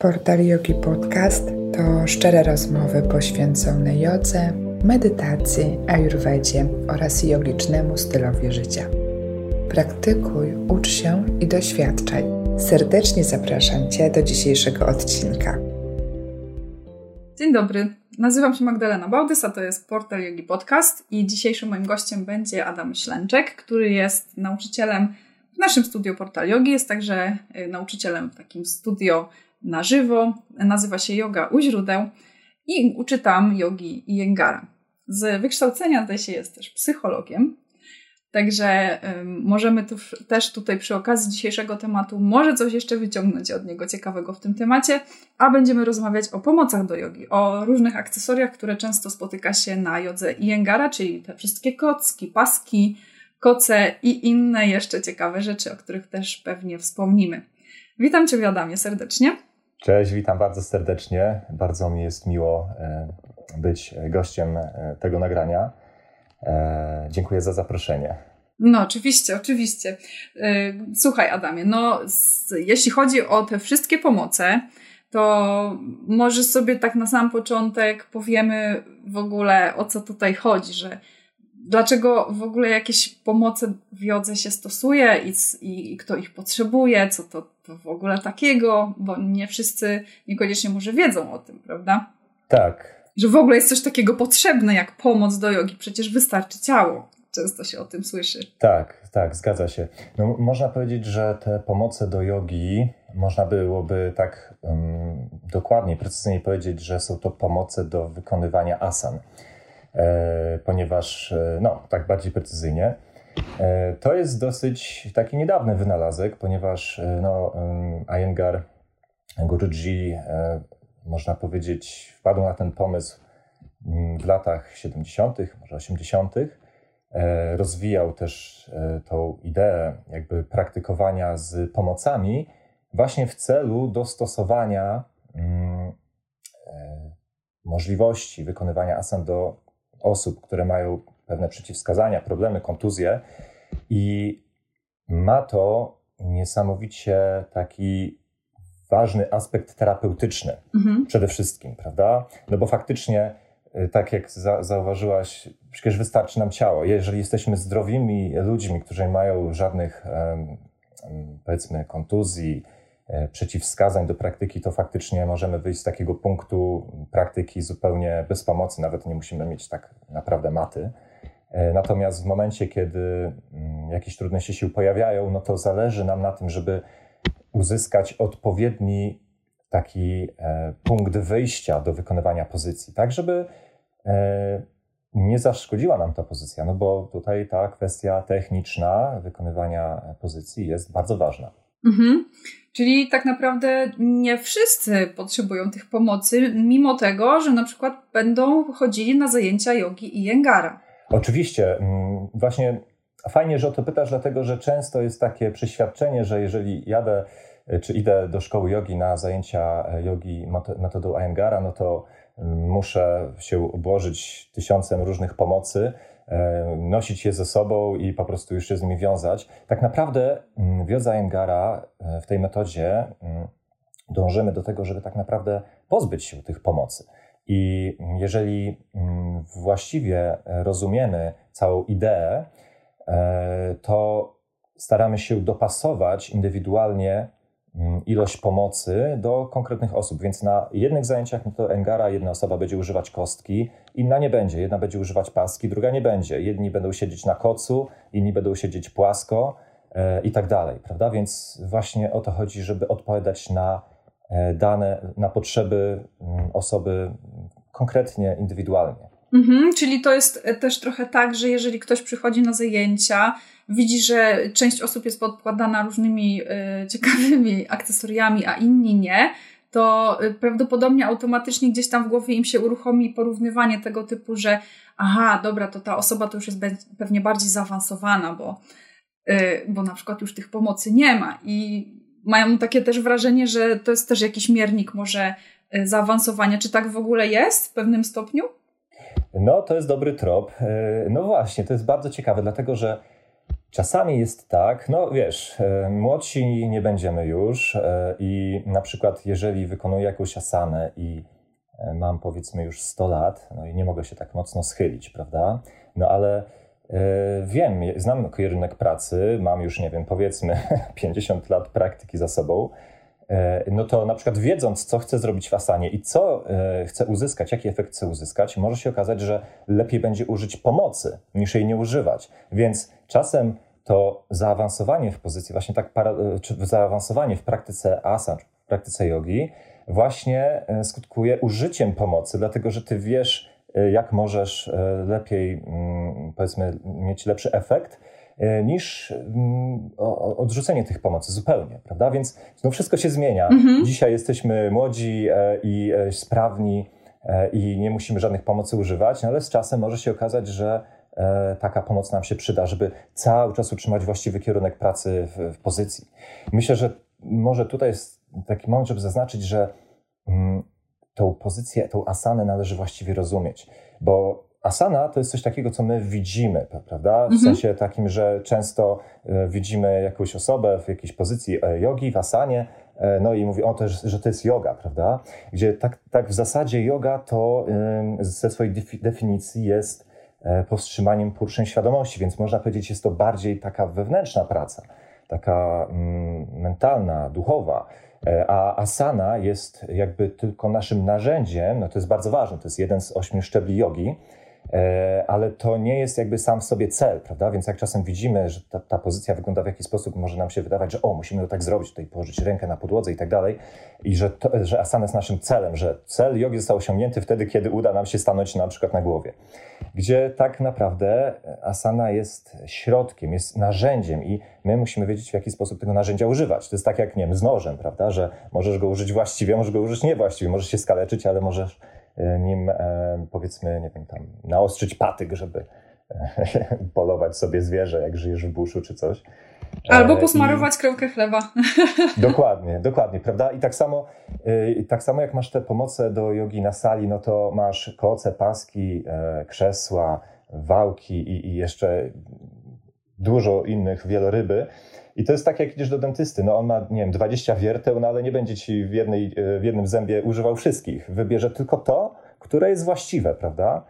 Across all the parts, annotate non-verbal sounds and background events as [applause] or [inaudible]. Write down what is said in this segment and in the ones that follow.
Portal Yogi Podcast to szczere rozmowy poświęcone jodze, medytacji, ayurvedzie oraz jogicznemu stylowi życia. Praktykuj, ucz się i doświadczaj. Serdecznie zapraszam Cię do dzisiejszego odcinka. Dzień dobry, nazywam się Magdalena Bałdys, a to jest Portal Yogi Podcast i dzisiejszym moim gościem będzie Adam Ślęczek, który jest nauczycielem w naszym studio Portal Yogi, jest także y, nauczycielem w takim studio na żywo. Nazywa się Yoga u źródeł i uczy tam jogi i jęgara. Z wykształcenia zdaje się jest też psychologiem, także możemy tu, też tutaj przy okazji dzisiejszego tematu może coś jeszcze wyciągnąć od niego ciekawego w tym temacie, a będziemy rozmawiać o pomocach do jogi, o różnych akcesoriach, które często spotyka się na jodze i jęgara, czyli te wszystkie kocki, paski, koce i inne jeszcze ciekawe rzeczy, o których też pewnie wspomnimy. Witam Cię, Adamie, serdecznie. Cześć, witam bardzo serdecznie. Bardzo mi jest miło e, być gościem e, tego nagrania. E, dziękuję za zaproszenie. No, oczywiście, oczywiście. Słuchaj, Adamie, no, jeśli chodzi o te wszystkie pomoce, to może sobie tak na sam początek powiemy w ogóle o co tutaj chodzi, że dlaczego w ogóle jakieś pomoce w jodze się stosuje i, i, i, kto ich potrzebuje, co to, to w ogóle takiego, bo nie wszyscy niekoniecznie może wiedzą o tym, prawda? Tak. Że w ogóle jest coś takiego potrzebne jak pomoc do jogi, przecież wystarczy ciało. Często się o tym słyszy. Tak, tak, zgadza się. No, można powiedzieć, że te pomoce do jogi, można byłoby tak um, dokładniej, precyzyjnie powiedzieć, że są to pomoce do wykonywania asan. E, ponieważ, e, no, tak bardziej precyzyjnie, to jest dosyć taki niedawny wynalazek, ponieważ no, Iyengar Guruji, można powiedzieć, wpadł na ten pomysł mm, w latach 70., może 80., rozwijał też tą ideę jakby praktykowania z pomocami właśnie w celu dostosowania mm, możliwości wykonywania asan do osób, które mają pewne przeciwwskazania, problemy, kontuzje i ma to niesamowicie taki ważny aspekt terapeutyczny mhm. przede wszystkim, prawda? No bo faktycznie, y, tak jak za, zauważyłaś, przecież wystarczy nam ciało. Jeżeli jesteśmy zdrowimi ludźmi, którzy nie mają żadnych, powiedzmy, kontuzji, E, przeciwwskazań do praktyki, to faktycznie możemy wyjść z takiego punktu praktyki zupełnie bez pomocy, nawet nie musimy mieć tak naprawdę maty. E, natomiast w momencie, kiedy mm, jakieś trudności się pojawiają, no to zależy nam na tym, żeby uzyskać odpowiedni taki e, punkt wyjścia do wykonywania pozycji, tak żeby nie zaszkodziła nam ta pozycja, no bo tutaj ta kwestia techniczna wykonywania pozycji jest bardzo ważna. Mhm. Czyli tak naprawdę nie wszyscy potrzebują tych pomocy, mimo tego, że na przykład będą chodzili na zajęcia jogi i jęgara. Oczywiście. Mm, właśnie fajnie, że o to pytasz, dlatego że często jest takie przeświadczenie, że jeżeli jadę e, czy idę do szkoły jogi na zajęcia e, jogi metodą Iyengar, no to mm, muszę się obłożyć tysiącem różnych pomocy, E, nosić je ze sobą i po prostu już się z nimi wiązać. Tak naprawdę mm, wiedza Engara e, w tej metodzie dążymy do tego, żeby tak naprawdę pozbyć się tych pomocy. I jeżeli mm, właściwie rozumiemy całą ideę, e, to staramy się dopasować indywidualnie Mm, ilość pomocy do konkretnych osób. Więc na jednych zajęciach no to Engara jedna osoba będzie używać kostki, inna nie będzie. Jedna będzie używać paski, druga nie będzie. Jedni będą siedzieć na kocu, inni będą siedzieć płasko e, i tak dalej, prawda? Więc właśnie o to chodzi, żeby odpowiadać na dane, na potrzeby mm, osoby konkretnie, indywidualnie. Mhm, czyli to jest też trochę tak, że jeżeli ktoś przychodzi na zajęcia, widzi, że część osób jest podkładana różnymi y, ciekawymi akcesoriami, a inni nie, to prawdopodobnie automatycznie gdzieś tam w głowie im się uruchomi porównywanie tego typu, że aha, dobra, to ta osoba to już jest pewnie bardziej zaawansowana, bo, bo na przykład już tych pomocy nie ma i mają takie też wrażenie, że to jest też jakiś miernik może zaawansowania. Czy tak w ogóle jest w pewnym stopniu? No, to jest dobry trop. No właśnie, to jest bardzo ciekawe, dlatego że Czasami jest tak, no wiesz, e, młodsi nie będziemy już i na przykład jeżeli wykonuję jakąś asanę i mam powiedzmy już 100 lat, no i nie mogę się tak mocno schylić, prawda? No ale wiem, znam kierunek pracy, mam już, nie wiem, powiedzmy [laughs] 50 lat praktyki za sobą, no to na przykład wiedząc, co chcę zrobić w asanie i co chcę uzyskać, jaki efekt chcę uzyskać, może się okazać, że lepiej będzie użyć pomocy, niż jej nie używać. Więc czasem to zaawansowanie w pozycji, właśnie tak, para, czy zaawansowanie w praktyce asan, w praktyce jogi, właśnie e, skutkuje użyciem pomocy, dlatego że ty wiesz, e, jak możesz e, lepiej, mm, powiedzmy, mieć lepszy efekt, niż mm, odrzucenie tych pomocy zupełnie, prawda? Więc no wszystko się zmienia. Mhm. Dzisiaj jesteśmy młodzi i sprawni i nie musimy żadnych pomocy używać, no ale z czasem może się okazać, że E, taka pomoc nam się przyda, żeby cały czas utrzymać właściwy kierunek pracy w, w pozycji. Myślę, że może tutaj jest taki moment, żeby zaznaczyć, że mm, tą pozycję, tą asanę należy właściwie rozumieć, bo asana to jest coś takiego, co my widzimy, prawda? W mhm. sensie takim, że często e, widzimy jakąś osobę w jakiejś pozycji e, jogi, w asanie, no i mówi o to, że to jest yoga, prawda? Gdzie tak, tak w zasadzie yoga to ze swojej definicji jest E, powstrzymaniem poruszeń świadomości, więc można powiedzieć, jest to bardziej taka wewnętrzna praca, taka mm, mentalna, duchowa. E, a asana jest jakby tylko naszym narzędziem, no to jest bardzo ważne, to jest jeden z ośmiu szczebli jogi, ale to nie jest jakby sam w sobie cel, prawda? Więc jak czasem widzimy, że ta, ta, pozycja wygląda w jakiś sposób, może nam się wydawać, że o, musimy to tak zrobić, tutaj położyć rękę na podłodze i tak dalej, i że, to, że asana jest naszym celem, że cel jogi został osiągnięty wtedy, kiedy uda nam się stanąć na przykład na głowie gdzie tak naprawdę asana jest środkiem, jest narzędziem i my musimy wiedzieć, w jaki sposób tego narzędzia używać. To jest tak jak, nie wiem, z nożem, prawda, że możesz go użyć właściwie, możesz go użyć niewłaściwie, możesz się skaleczyć, ale możesz e, nim, e, powiedzmy, nie wiem, tam naostrzyć patyk, żeby e, [laughs] polować sobie zwierzę, jak żyjesz w buszu czy coś. Albo posmarować I... krewkę chleba. [laughs] Dokładnie, dokładnie, prawda? I tak samo, tak samo jak masz te pomoce do jogi na sali, no to masz koce, paski, e, krzesła, wałki i, i jeszcze dużo innych wieloryby. I to jest tak, jak idziesz do dentysty. No on ma, nie wiem, 20 wierteł, no ale nie będzie ci w, jednej, e, w jednym zębie używał wszystkich. Wybierze tylko to, które jest właściwe, prawda?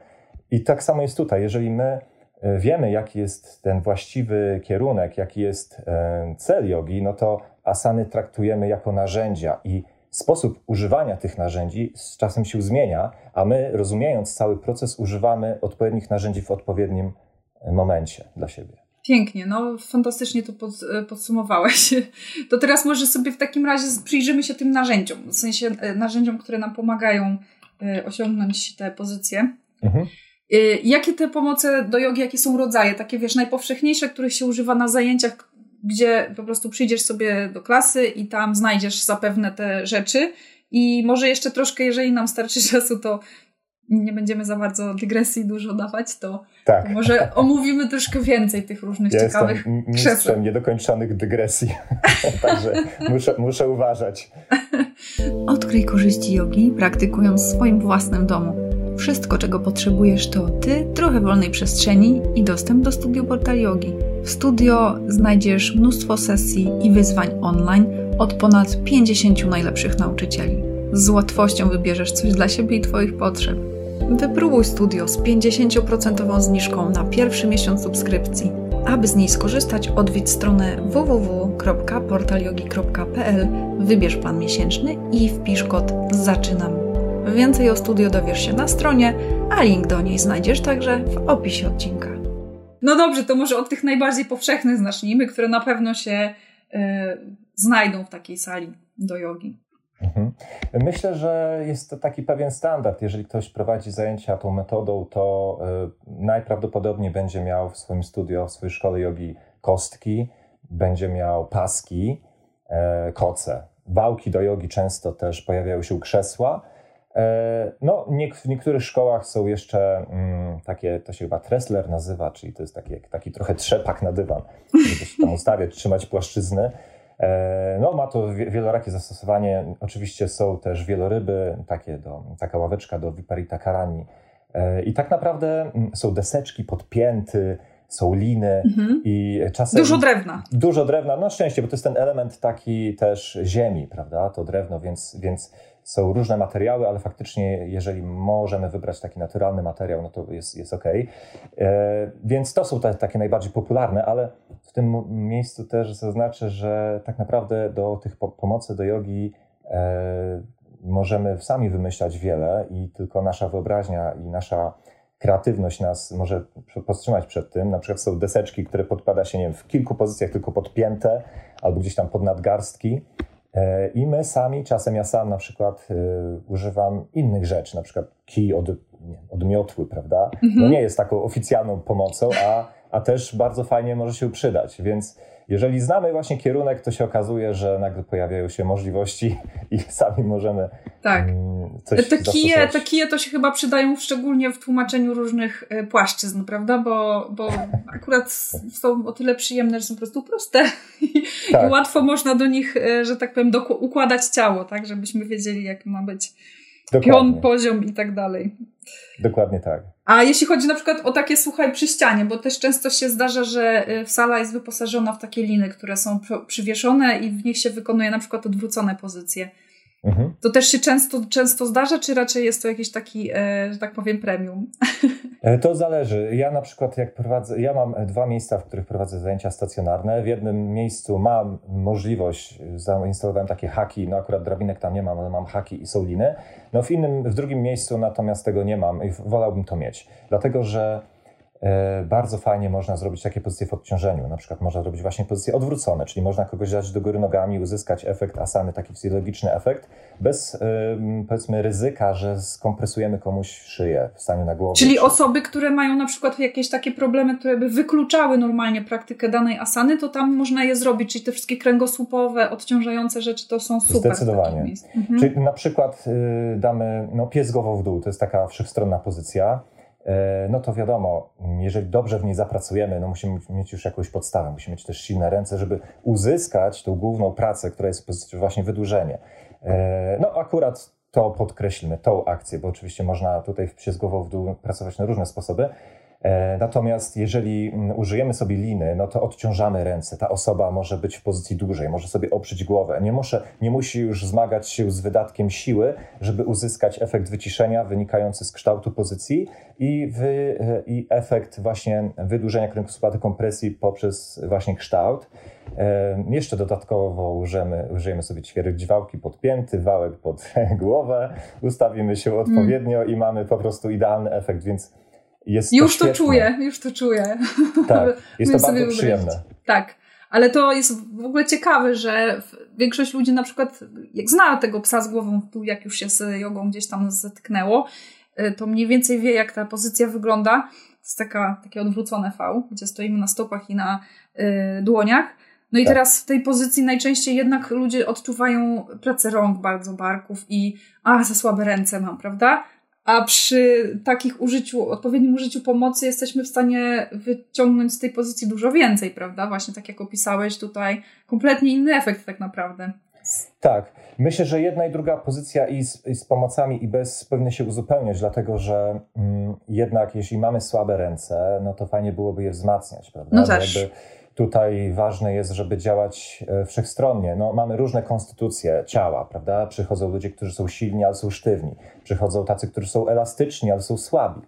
I tak samo jest tutaj. Jeżeli my E, wiemy, jaki jest ten właściwy kierunek, jaki jest e, cel jogi, no to asany traktujemy jako narzędzia i sposób używania tych narzędzi z czasem się zmienia, a my, rozumiejąc cały proces, używamy odpowiednich narzędzi w odpowiednim momencie dla siebie. Pięknie, no fantastycznie to pod, podsumowałeś. [laughs] To teraz może sobie w takim razie przyjrzymy się tym narzędziom, w sensie narzędziom, które nam pomagają osiągnąć te pozycje. Mhm. Jakie te pomoce do jogi, jakie są rodzaje? Takie, wiesz, najpowszechniejsze, których się używa na zajęciach, gdzie po prostu przyjdziesz sobie do klasy i tam znajdziesz zapewne te rzeczy. I może jeszcze troszkę, jeżeli nam starczy [laughs] czasu, to nie będziemy za bardzo dygresji dużo dawać, to, tak. to może omówimy troszkę więcej tych różnych ja ciekawych jestem mistrzem niedokończonych dygresji, [laughs] także muszę, muszę uważać. [laughs] Odkryj korzyści jogi, praktykując w swoim własnym domu. Wszystko, czego potrzebujesz, to ty, trochę wolnej przestrzeni i dostęp do studio Portal Yogi. W studio znajdziesz mnóstwo sesji i wyzwań online od ponad 50 najlepszych nauczycieli. Z łatwością wybierzesz coś dla siebie i Twoich potrzeb. Wypróbuj studio z 50% zniżką na pierwszy miesiąc subskrypcji. Aby z niej skorzystać, odwiedź stronę www.portalyogi.pl, wybierz plan miesięczny i wpisz kod ZAczynam Więcej o studio dowiesz się na stronie, a link do niej znajdziesz także w opisie odcinka. No dobrze, to może od tych najbardziej powszechnych zacznijmy, które na pewno się y, znajdą w takiej sali do jogi. Mhm. Myślę, że jest to taki pewien standard. Jeżeli ktoś prowadzi zajęcia tą metodą, to y, najprawdopodobniej będzie miał w swoim studio, w swojej szkole jogi kostki, będzie miał paski, y, koce. Wałki do jogi często też pojawiają się krzesła E, no, w niektórych szkołach są jeszcze mm, takie, to się chyba Tressler nazywa, czyli to jest taki, taki trochę trzepak na dywan, żeby się tam ustawiać, trzymać płaszczyzny. E, no, ma to wielorakie zastosowanie. Oczywiście są też wieloryby, takie do, taka ławeczka do Viparita Karani. E, I tak naprawdę mm, są deseczki, podpięty, są liny mhm. i czasem... Dużo drewna. Dużo drewna, no szczęście, bo to jest ten element taki też ziemi, prawda, to drewno, więc, więc są różne materiały, ale faktycznie jeżeli możemy wybrać taki naturalny materiał, no to jest, jest ok. E, więc to są te, takie najbardziej popularne, ale w tym miejscu też zaznaczę, że tak naprawdę do tych po pomocy do jogi e, możemy sami wymyślać wiele i tylko nasza wyobraźnia i nasza kreatywność nas może powstrzymać przed tym. Na przykład są deseczki, które podpada się nie wiem, w kilku pozycjach tylko podpięte albo gdzieś tam pod nadgarstki. E, I my sami, czasem ja sam na przykład y, używam innych rzeczy, na przykład kij od, od miotły, prawda? No mhm. nie jest taką oficjalną pomocą, a, a też bardzo fajnie może się przydać, więc jeżeli znamy właśnie kierunek, to się okazuje, że nagle pojawiają się możliwości i [laughs] sami możemy tak. Mm, coś te kije, te kije to się chyba przydają szczególnie w tłumaczeniu różnych e, płaszczyzn, prawda? Bo, bo [laughs] akurat są o tyle przyjemne, że są po prostu proste [laughs] i, tak. i łatwo można do nich, e, że tak powiem, układać ciało, tak? Żebyśmy wiedzieli, jak ma być Dokładnie. pion, poziom i tak dalej. Dokładnie tak. A jeśli chodzi na przykład o takie, słuchaj, przy ścianie, bo też często się zdarza, że y, sala jest wyposażona w takie liny, które są przywieszone i w nich się wykonuje na przykład odwrócone pozycje. Mhm. To też się często, często zdarza, czy raczej jest to jakiś taki, e, że tak powiem, premium? [laughs] E, to zależy. Ja na przykład jak prowadzę, ja mam dwa miejsca, w których prowadzę zajęcia stacjonarne. W jednym miejscu mam możliwość, zainstalowałem takie haki, no akurat drabinek tam nie mam, ale mam haki i są liny. No w innym, w drugim miejscu natomiast tego nie mam i wolałbym to mieć. Dlatego, że E, bardzo fajnie można zrobić takie pozycje w odciążeniu. Na przykład można zrobić właśnie pozycje odwrócone, czyli można kogoś dać do góry nogami, uzyskać efekt asany, taki fizjologiczny efekt, bez powiedzmy ryzyka, że skompresujemy komuś szyję w stanie na głowę. Czyli czy... osoby, które mają na przykład jakieś takie problemy, które by wykluczały normalnie praktykę danej asany, to tam można je zrobić. Czyli te wszystkie kręgosłupowe, odciążające rzeczy to są super. Zdecydowanie. Mhm. Czyli na przykład y, damy no, pies głową w dół, to jest taka wszechstronna pozycja. E, no to wiadomo, jeżeli dobrze w niej zapracujemy, no musimy mieć już jakąś podstawę, musimy mieć też silne ręce, żeby uzyskać tą główną pracę, która jest właśnie wydłużenie. E, no akurat to podkreślmy, tą akcję, bo oczywiście można tutaj się z głową w dół pracować na różne sposoby, natomiast jeżeli mm, użyjemy sobie liny, no to odciążamy ręce. Ta osoba może być w pozycji dłużej, może sobie oprzeć głowę. Nie, muszę, nie musi już zmagać się z wydatkiem siły, żeby uzyskać efekt wyciszenia wynikający z kształtu pozycji i, wy, e, i efekt właśnie wydłużenia kręgosłupa kompresji poprzez właśnie kształt. E, jeszcze dodatkowo użyjemy, użyjemy sobie ćwierćwałki podpięty, wałek pod [laughs] głowę, ustawimy się odpowiednio i mamy po prostu idealny efekt, więc jest już to, to czuję, już to czuję. Tak, [laughs] jest to bardzo przyjemne. Tak, ale to jest w ogóle ciekawe, że większość ludzi na przykład, jak zna tego psa z głową tu, jak już się z jogą gdzieś tam zetknęło, y, to mniej więcej wie, jak ta pozycja wygląda. To jest taka, takie odwrócone V, gdzie stoimy na stopach i na y, dłoniach. No i tak. teraz w tej pozycji najczęściej jednak ludzie odczuwają pracę rąk, bardzo barków i a, za słabe ręce mam, prawda? A przy takich użyciu, odpowiednim użyciu pomocy jesteśmy w stanie wyciągnąć z tej pozycji dużo więcej, prawda? Właśnie tak jak opisałeś tutaj, kompletnie inny efekt tak naprawdę. Tak. Myślę, że jedna i druga pozycja i z, i z pomocami i bez powinny się uzupełniać, dlatego że mm, jednak jeśli mamy słabe ręce, no to fajnie byłoby je wzmacniać, prawda? No też. Jakby Tutaj ważne jest, żeby działać e, wszechstronnie. No, mamy różne konstytucje ciała, prawda? Przychodzą ludzie, którzy są silni, ale są sztywni. Przychodzą tacy, którzy są elastyczni, ale są słabi.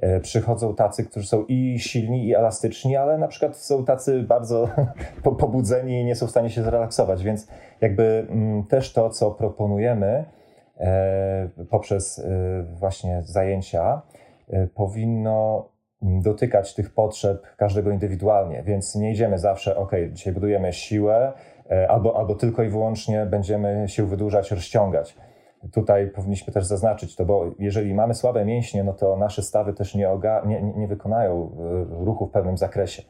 E, przychodzą tacy, którzy są i silni, i elastyczni, ale na przykład są tacy bardzo [laughs] pobudzeni i nie są w stanie się zrelaksować. Więc jakby mm, też to, co proponujemy e, poprzez właśnie zajęcia, powinno dotykać tych potrzeb każdego indywidualnie, więc nie idziemy zawsze, ok, dzisiaj budujemy siłę, e, albo, albo tylko i wyłącznie będziemy się wydłużać, rozciągać. Tutaj powinniśmy też zaznaczyć to, bo jeżeli mamy słabe mięśnie, no to nasze stawy też nie, nie, nie wykonają e, ruchu w pewnym zakresie.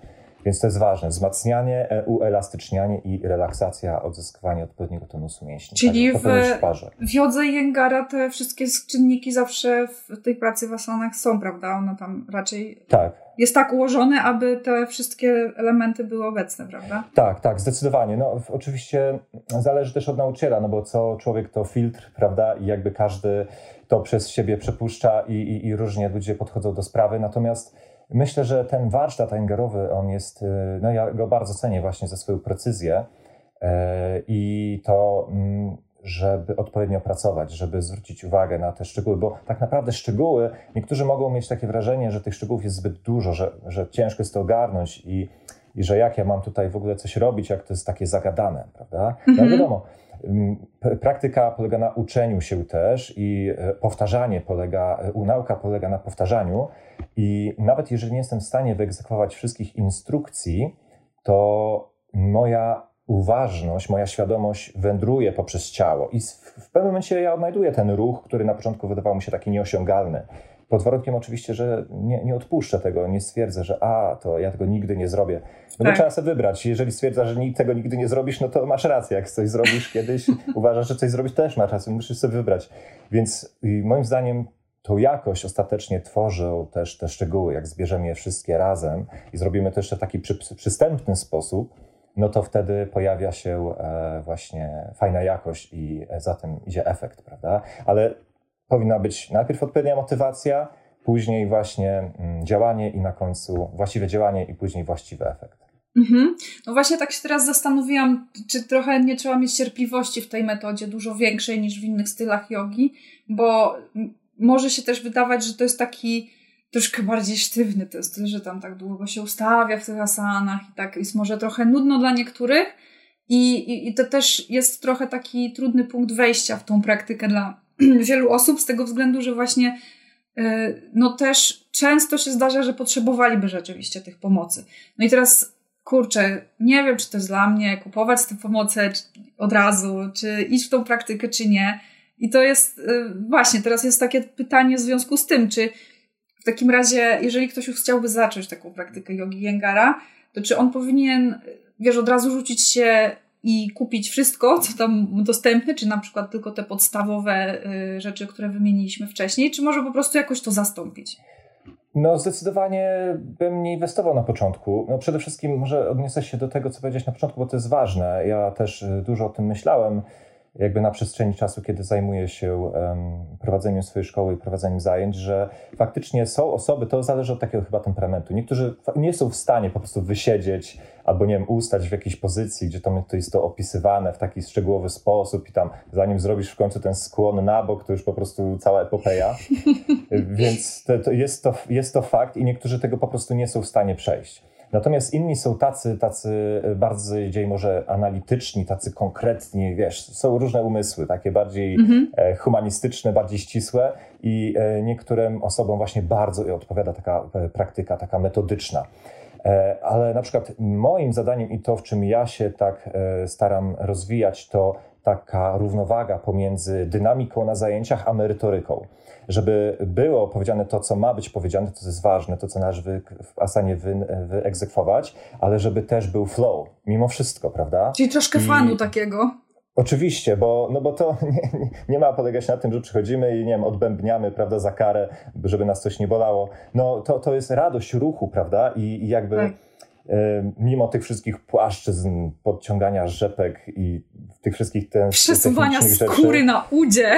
Więc to jest ważne. Wzmacnianie, e, uelastycznianie i relaksacja, odzyskiwanie odpowiedniego tonusu mięśni. Czyli tak, w, w jodze Jęgara te wszystkie czynniki zawsze w tej pracy w asanach są, prawda? One tam raczej tak. jest tak ułożone, aby te wszystkie elementy były obecne, prawda? Tak, tak, zdecydowanie. No, oczywiście zależy też od nauczyciela, no bo co człowiek to filtr, prawda? I jakby każdy to przez siebie przepuszcza i, i, i różnie ludzie podchodzą do sprawy. Natomiast myślę, że ten warsztat Engerowy, on jest, y, no ja go bardzo cenię właśnie za swoją precyzję e, i to, mm, żeby odpowiednio pracować, żeby zwrócić uwagę na te szczegóły, bo tak naprawdę szczegóły, niektórzy mogą mieć takie wrażenie, że tych szczegółów jest zbyt dużo, że, że ciężko jest to ogarnąć i, i że jak ja mam tutaj w ogóle coś robić, jak to jest takie zagadane, prawda? No mhm. Wiadomo, Praktyka polega na uczeniu się też i e, powtarzanie polega, e, nauka polega na powtarzaniu i nawet jeżeli nie jestem w stanie wyegzekwować wszystkich instrukcji, to moja uważność, moja świadomość wędruje poprzez ciało i w pewnym momencie ja odnajduję ten ruch, który na początku wydawał mi się taki nieosiągalny. Pod warunkiem oczywiście, że nie, nie odpuszczę tego, nie stwierdzę, że a, to ja tego nigdy nie zrobię. No tak. bo trzeba sobie wybrać. Jeżeli stwierdzasz, że tego nigdy nie zrobisz, no to masz rację. Jak coś zrobisz kiedyś, [laughs] uważasz, że coś zrobić, też masz rację. Musisz sobie wybrać. Więc moim zdaniem tą jakość ostatecznie tworzą też te szczegóły. Jak zbierzemy je wszystkie razem i zrobimy to jeszcze w taki przy, przystępny sposób, no to wtedy pojawia się e, właśnie fajna jakość i za tym idzie efekt, prawda? Ale powinna być najpierw odpowiednia motywacja, później właśnie mm, działanie i na końcu właściwe działanie i później właściwy efekt. Mhm. No właśnie tak się teraz zastanowiłam, czy trochę nie trzeba mieć cierpliwości w tej metodzie, dużo większej niż w innych stylach jogi, bo może się też wydawać, że to jest taki troszkę bardziej sztywny ten styl, że tam tak długo się ustawia w tych asanach i tak jest może trochę nudno dla niektórych i, i, i to też jest trochę taki trudny punkt wejścia w tą praktykę dla [clears throat] wielu osób z tego względu, że właśnie e, no też często się zdarza, że potrzebowaliby rzeczywiście tych pomocy. No i teraz kurczę, nie wiem, czy to jest dla mnie kupować tę pomocy od razu, czy iść w tą praktykę, czy nie. I to jest e, właśnie, teraz jest takie pytanie w związku z tym, czy w takim razie, jeżeli ktoś już chciałby zacząć taką praktykę jogi Jengara, to czy on powinien, wiesz, od razu rzucić się i kupić wszystko, co tam dostępne, czy na przykład tylko te podstawowe y, rzeczy, które wymieniliśmy wcześniej, czy może po prostu jakoś to zastąpić? No, zdecydowanie bym nie inwestował na początku. No, przede wszystkim może odniosę się do tego, co powiedziałeś na początku, bo to jest ważne. Ja też y, dużo o tym myślałem jakby na przestrzeni czasu, kiedy zajmuję się prowadzeniem swojej szkoły i prowadzeniem zajęć, że faktycznie są osoby, to zależy od takiego chyba temperamentu. Niektórzy nie są w stanie po prostu wysiedzieć albo nie wiem, ustać w jakiejś pozycji, gdzie to, to jest to opisywane w taki szczegółowy sposób i tam zanim zrobisz w końcu ten skłon na bok, to już po prostu cała epopeja. [laughs] Więc to, to jest, to, jest to fakt i niektórzy tego po prostu nie są w stanie przejść. Natomiast inni są tacy, tacy bardziej może analityczni, tacy konkretni, wiesz, są różne umysły, takie bardziej mhm. E, humanistyczne, bardziej ścisłe i e, niektórym osobom właśnie bardzo odpowiada taka e, praktyka, taka metodyczna. Ale na przykład moim zadaniem i to, w czym ja się tak staram rozwijać, to taka równowaga pomiędzy dynamiką na zajęciach a merytoryką żeby było powiedziane to, co ma być powiedziane, to co jest ważne, to co należy wy, w asanie wy, wyegzekwować, ale żeby też był flow, mimo wszystko, prawda? Czyli troszkę I... fanu takiego. Oczywiście, bo, no bo to [laughs] nie, nie, ma polegać na tym, że przychodzimy i nie wiem, odbębniamy, prawda, za karę, żeby nas coś nie bolało. No to, to jest radość ruchu, prawda? I, i jakby tak. y, mimo tych wszystkich płaszczyzn, podciągania rzepek i tych wszystkich ten, Przesuwania skóry rzeczy, na udzie.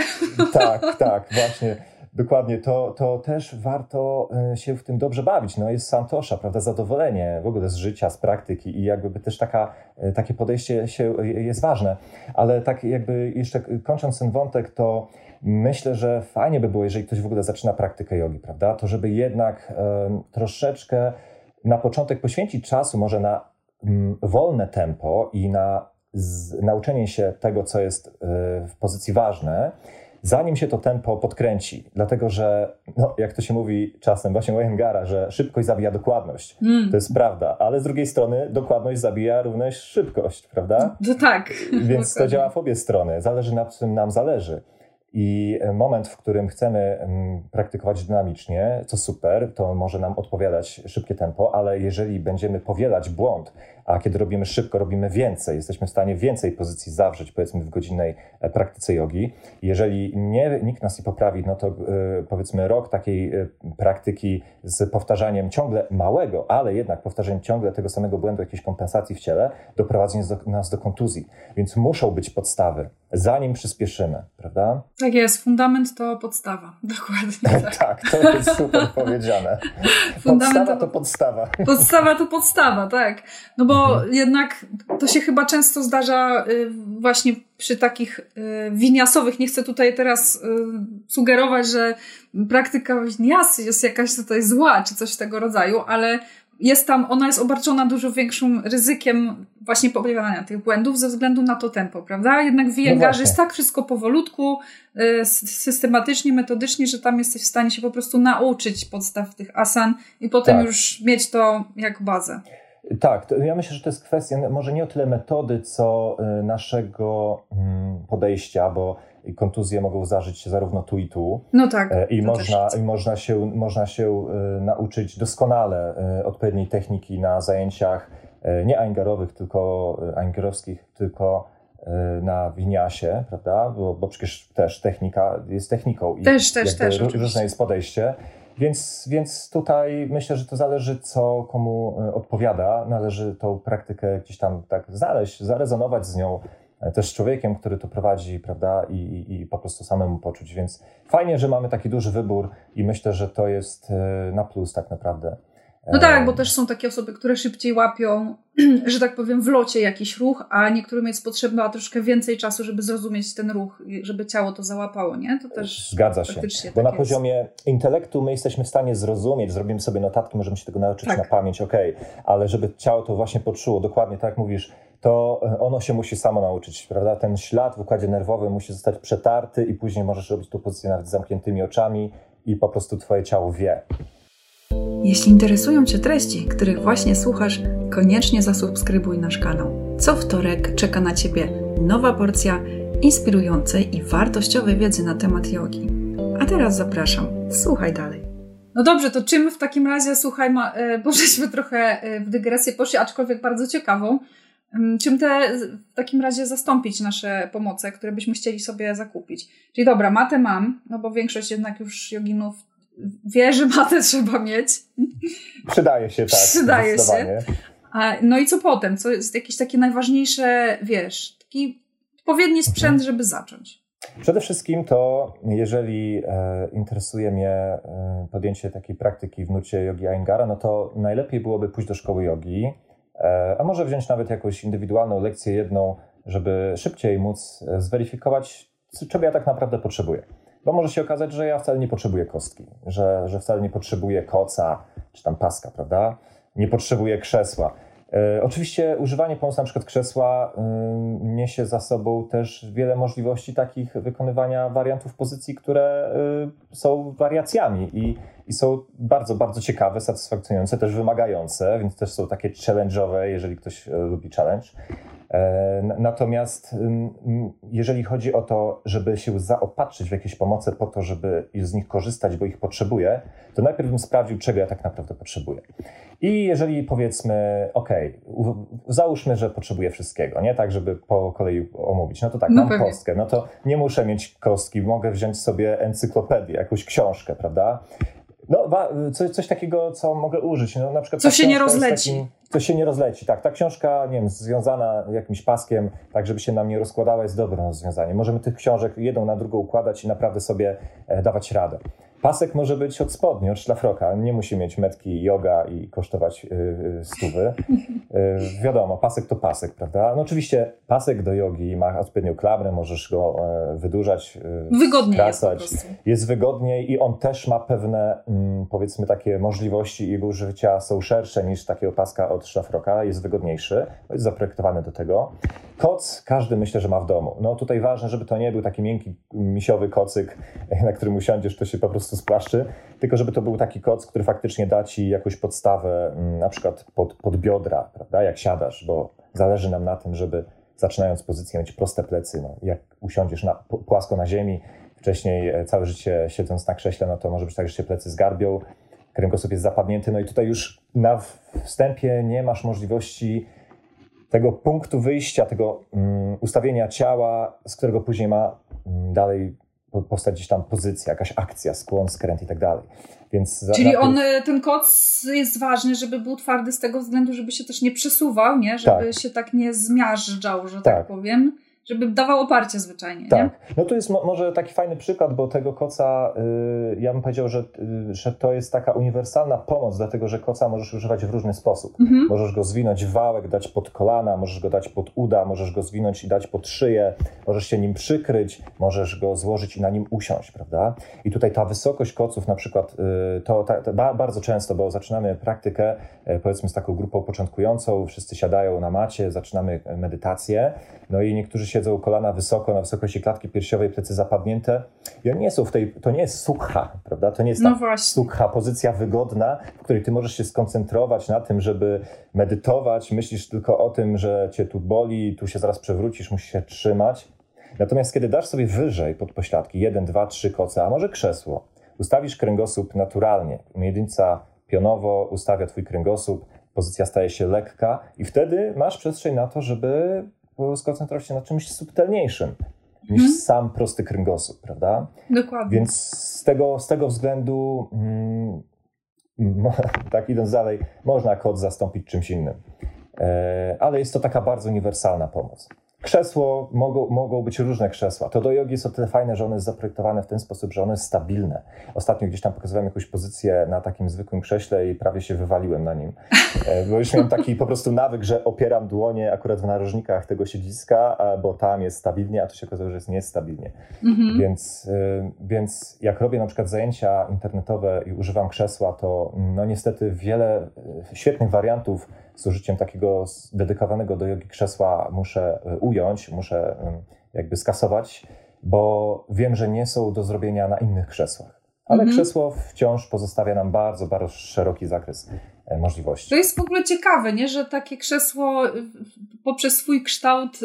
Tak, tak, właśnie Dokładnie, to, to też warto e, się w tym dobrze bawić. No jest santosza, prawda, zadowolenie w ogóle z życia, z praktyki i jakby też taka, e, takie podejście się, e, jest ważne. Ale tak jakby jeszcze kończąc ten wątek, to myślę, że fajnie by było, jeżeli ktoś w ogóle zaczyna praktykę jogi, prawda, to żeby jednak um, troszeczkę na początek poświęcić czasu może na um, wolne tempo i na z, nauczenie się tego, co jest y, w pozycji ważne, zanim się to tempo podkręci, dlatego że, no, jak to się mówi czasem właśnie u Engara, że szybkość zabija dokładność. Mm. To jest prawda, ale z drugiej strony dokładność zabija również szybkość, prawda? No tak. Więc to działa w obie strony. Zależy na czym nam zależy. I moment, w którym chcemy mm, praktykować dynamicznie, co super, to może nam odpowiadać szybkie tempo, ale jeżeli będziemy powielać błąd, a kiedy robimy szybko, robimy więcej. Jesteśmy w stanie więcej pozycji zawrzeć, powiedzmy, w godzinnej e, praktyce jogi. Jeżeli nie, nikt nas nie poprawi, no to e, powiedzmy rok takiej praktyki z powtarzaniem ciągle małego, ale jednak powtarzaniem ciągle tego samego błędu, jakiejś kompensacji w ciele, doprowadzi nas do, nas do kontuzji. Więc muszą być podstawy, zanim przyspieszymy, prawda? Tak jest, fundament to podstawa, [laughs] dokładnie. Tak, tak to jest super powiedziane. [laughs] Podstawa to podstawa. Podstawa to podstawa, tak. No bo mhm. jednak to się chyba często zdarza y, właśnie przy takich y, winiasowych. Nie chcę tutaj teraz y, sugerować, że praktyka winiasy jest jakaś tutaj zła, czy coś tego rodzaju, ale jest tam, ona jest obarczona dużo większym ryzykiem właśnie popełniania tych błędów ze względu na to tempo, prawda? Jednak w no jest tak wszystko powolutku, systematycznie, metodycznie, że tam jesteś w stanie się po prostu nauczyć podstaw tych asan i potem tak. już mieć to jak bazę. Tak, ja myślę, że to jest kwestia może nie o tyle metody, co y, naszego mm, podejścia, bo kontuzje mogą zdarzyć się zarówno tu i tu. No tak. E, I, można, i można się, można się e, nauczyć doskonale e, odpowiedniej techniki na zajęciach nie aingarowych, tylko aingarowskich, tylko na winiasie, prawda? Bo, bo przecież też technika jest techniką. I też, też, też. Różne jest podejście. Więc, więc tutaj myślę, że to zależy, co komu odpowiada. Należy tą praktykę gdzieś tam tak znaleźć, zarezonować z nią, też człowiekiem, który to prowadzi, prawda, i, i, i, po prostu samemu poczuć. Więc fajnie, że mamy taki duży wybór i myślę, że to jest e, na plus tak naprawdę. No tak, bo też są takie osoby, które szybciej łapią, [clears throat] że tak powiem, w locie jakiś ruch, a niektórym jest potrzebna troszkę więcej czasu, żeby zrozumieć ten ruch, żeby ciało to załapało, nie? To też Zgadza się. Bo tak na jest. poziomie intelektu my jesteśmy w stanie zrozumieć, zrobimy sobie notatki, możemy się tego nauczyć tak. na pamięć, ok, ale żeby ciało to właśnie poczuło, dokładnie tak jak mówisz, to e, ono się musi samo nauczyć, prawda? Ten ślad w układzie nerwowym musi zostać przetarty i później możesz robić tu pozycję nawet z zamkniętymi oczami i po prostu twoje ciało wie. Jeśli interesują Cię treści, których właśnie słuchasz, koniecznie zasubskrybuj nasz kanał. Co wtorek czeka na Ciebie nowa porcja inspirującej i wartościowej wiedzy na temat jogi. A teraz zapraszam, słuchaj dalej. No dobrze, to czym w takim razie, słuchaj, ma, e, bo żeśmy trochę e, w dygresję poszli, aczkolwiek bardzo ciekawą. Czym te w takim razie zastąpić nasze pomoce, które byśmy chcieli sobie zakupić? Czyli dobra, matę mam, no bo większość jednak już joginów wie, że matę trzeba mieć. Przydaje się, tak. Przydaje się. A, no i co potem? Co jest jakieś takie najważniejsze, wiesz, taki odpowiedni sprzęt, mhm. żeby zacząć? Przede wszystkim to, jeżeli e, interesuje mnie e, podjęcie takiej praktyki w nucie jogi Aingara, no to najlepiej byłoby pójść do szkoły jogi, E, a może wziąć nawet jakąś indywidualną lekcję jedną, żeby szybciej móc e, zweryfikować, czego ja tak naprawdę potrzebuję. Bo może się okazać, że ja wcale nie potrzebuję kostki, że, że wcale nie potrzebuję koca czy tam paska, prawda? Nie potrzebuję krzesła. E, oczywiście używanie pomocy na przykład krzesła y, niesie za sobą też wiele możliwości takich wykonywania wariantów pozycji, które y, są wariacjami i, i są bardzo, bardzo ciekawe, satysfakcjonujące, też wymagające, więc też są takie challenge'owe, jeżeli ktoś e, lubi challenge. E, natomiast jeżeli chodzi o to, żeby się zaopatrzyć w jakieś pomoce po to, żeby z nich korzystać, bo ich potrzebuję, to najpierw bym sprawdził, czego ja tak naprawdę potrzebuję. I jeżeli powiedzmy, ok, załóżmy, że potrzebuję wszystkiego, nie tak, żeby po kolei omówić, no to tak, no mam pewnie. kostkę, no to nie muszę mieć kostki, mogę wziąć sobie encyklopedię, jakąś książkę, prawda? No, coś, coś takiego, co mogę użyć. No, na przykład co się nie rozleci. Takim, co się nie rozleci, tak. Ta książka, nie wiem, związana jakimś paskiem, tak żeby się nam nie rozkładała, jest dobrym rozwiązaniem. Możemy tych książek jedną na drugą układać i naprawdę sobie e, dawać radę. Pasek może być od spodni, od szlafroka. Nie musi mieć metki yoga i kosztować yy, stówy. Yy, wiadomo, pasek to pasek, prawda? No oczywiście pasek do jogi ma odpowiednią klamrę, możesz go yy, wydłużać, wygodniej skracać. Jest, jest wygodniej i on też ma pewne, mm, powiedzmy, takie możliwości jego użycia są szersze niż takiego paska od szlafroka. Jest wygodniejszy, jest zaprojektowany do tego. Koc każdy myślę, że ma w domu. No tutaj ważne, żeby to nie był taki miękki, misiowy kocyk, [laughs] na którym usiądziesz, to się po prostu spłaszczy, tylko żeby to był taki koc, który faktycznie da ci jakąś podstawę, mm, na przykład pod, pod biodra, prawda, jak siadasz, bo zależy nam na tym, żeby zaczynając pozycję mieć proste plecy. No, jak usiądziesz na, płasko na ziemi, wcześniej e, całe życie siedząc na krześle, no to może być tak, że się plecy zgarbią, kręgosłup jest zapadnięty, no i tutaj już na wstępie nie masz możliwości tego punktu wyjścia, tego um, ustawienia ciała, z którego później ma um, dalej powstać gdzieś tam pozycja, jakaś akcja, skłon, skręt i tak dalej. Więc Czyli on, e, ten koc jest ważny, żeby był twardy z tego względu, żeby się też nie przesuwał, nie? żeby tak. się tak nie zmiażdżał, że tak, tak powiem żeby dawał oparcie zwyczajnie. Tak. Nie? No tu jest mo może taki fajny przykład, bo tego koca, yy, ja bym powiedział, że, yy, że to jest taka uniwersalna pomoc, dlatego że koca możesz używać w różny sposób. Mhm. Możesz go zwinąć w wałek, dać pod kolana, możesz go dać pod uda, możesz go zwinąć i dać pod szyję, możesz się nim przykryć, możesz go złożyć i na nim usiąść, prawda? I tutaj ta wysokość koców na przykład, yy, to, ta, to bardzo często, bo zaczynamy praktykę, yy, powiedzmy z taką grupą początkującą, wszyscy siadają na macie, zaczynamy medytację, no i niektórzy się siedzą kolana wysoko, na wysokości klatki piersiowej, plecy zapadnięte. I oni nie są w tej, to nie jest sukha, prawda? To nie jest no sukha, pozycja wygodna, w której ty możesz się skoncentrować na tym, żeby medytować, myślisz tylko o tym, że cię tu boli, tu się zaraz przewrócisz, musisz się trzymać. Natomiast kiedy dasz sobie wyżej pod pośladki, jeden, dwa, trzy koce, a może krzesło, ustawisz kręgosłup naturalnie, miednica pionowo ustawia twój kręgosłup, pozycja staje się lekka i wtedy masz przestrzeń na to, żeby skoncentrować się na czymś subtelniejszym niż hmm. sam prosty kręgosłup, prawda? Dokładnie. Więc z tego, z tego względu, mm, [laughs] tak idąc dalej, można kod zastąpić czymś innym. E, ale jest to taka bardzo uniwersalna pomoc. Krzesło, mogą, mogą być różne krzesła. To do jogi jest o tyle fajne, że one jest zaprojektowane w ten sposób, że one jest stabilne. Ostatnio gdzieś tam pokazywałem jakąś pozycję na takim zwykłym krześle i prawie się wywaliłem na nim. E, bo już miałem taki po prostu nawyk, że opieram dłonie akurat w narożnikach tego siedziska, bo tam jest stabilnie, a tu się okazało, że jest niestabilnie. Mhm. Więc, e, więc jak robię na przykład zajęcia internetowe i używam krzesła, to no niestety wiele e, świetnych wariantów z użyciem takiego dedykowanego do jogi krzesła muszę e, ująć, muszę jakby skasować, bo wiem, że nie są do zrobienia na innych krzesłach. Ale mhm. krzesło wciąż pozostawia nam bardzo, bardzo szeroki zakres e, możliwości. To jest w ogóle ciekawe, nie? że takie krzesło poprzez swój kształt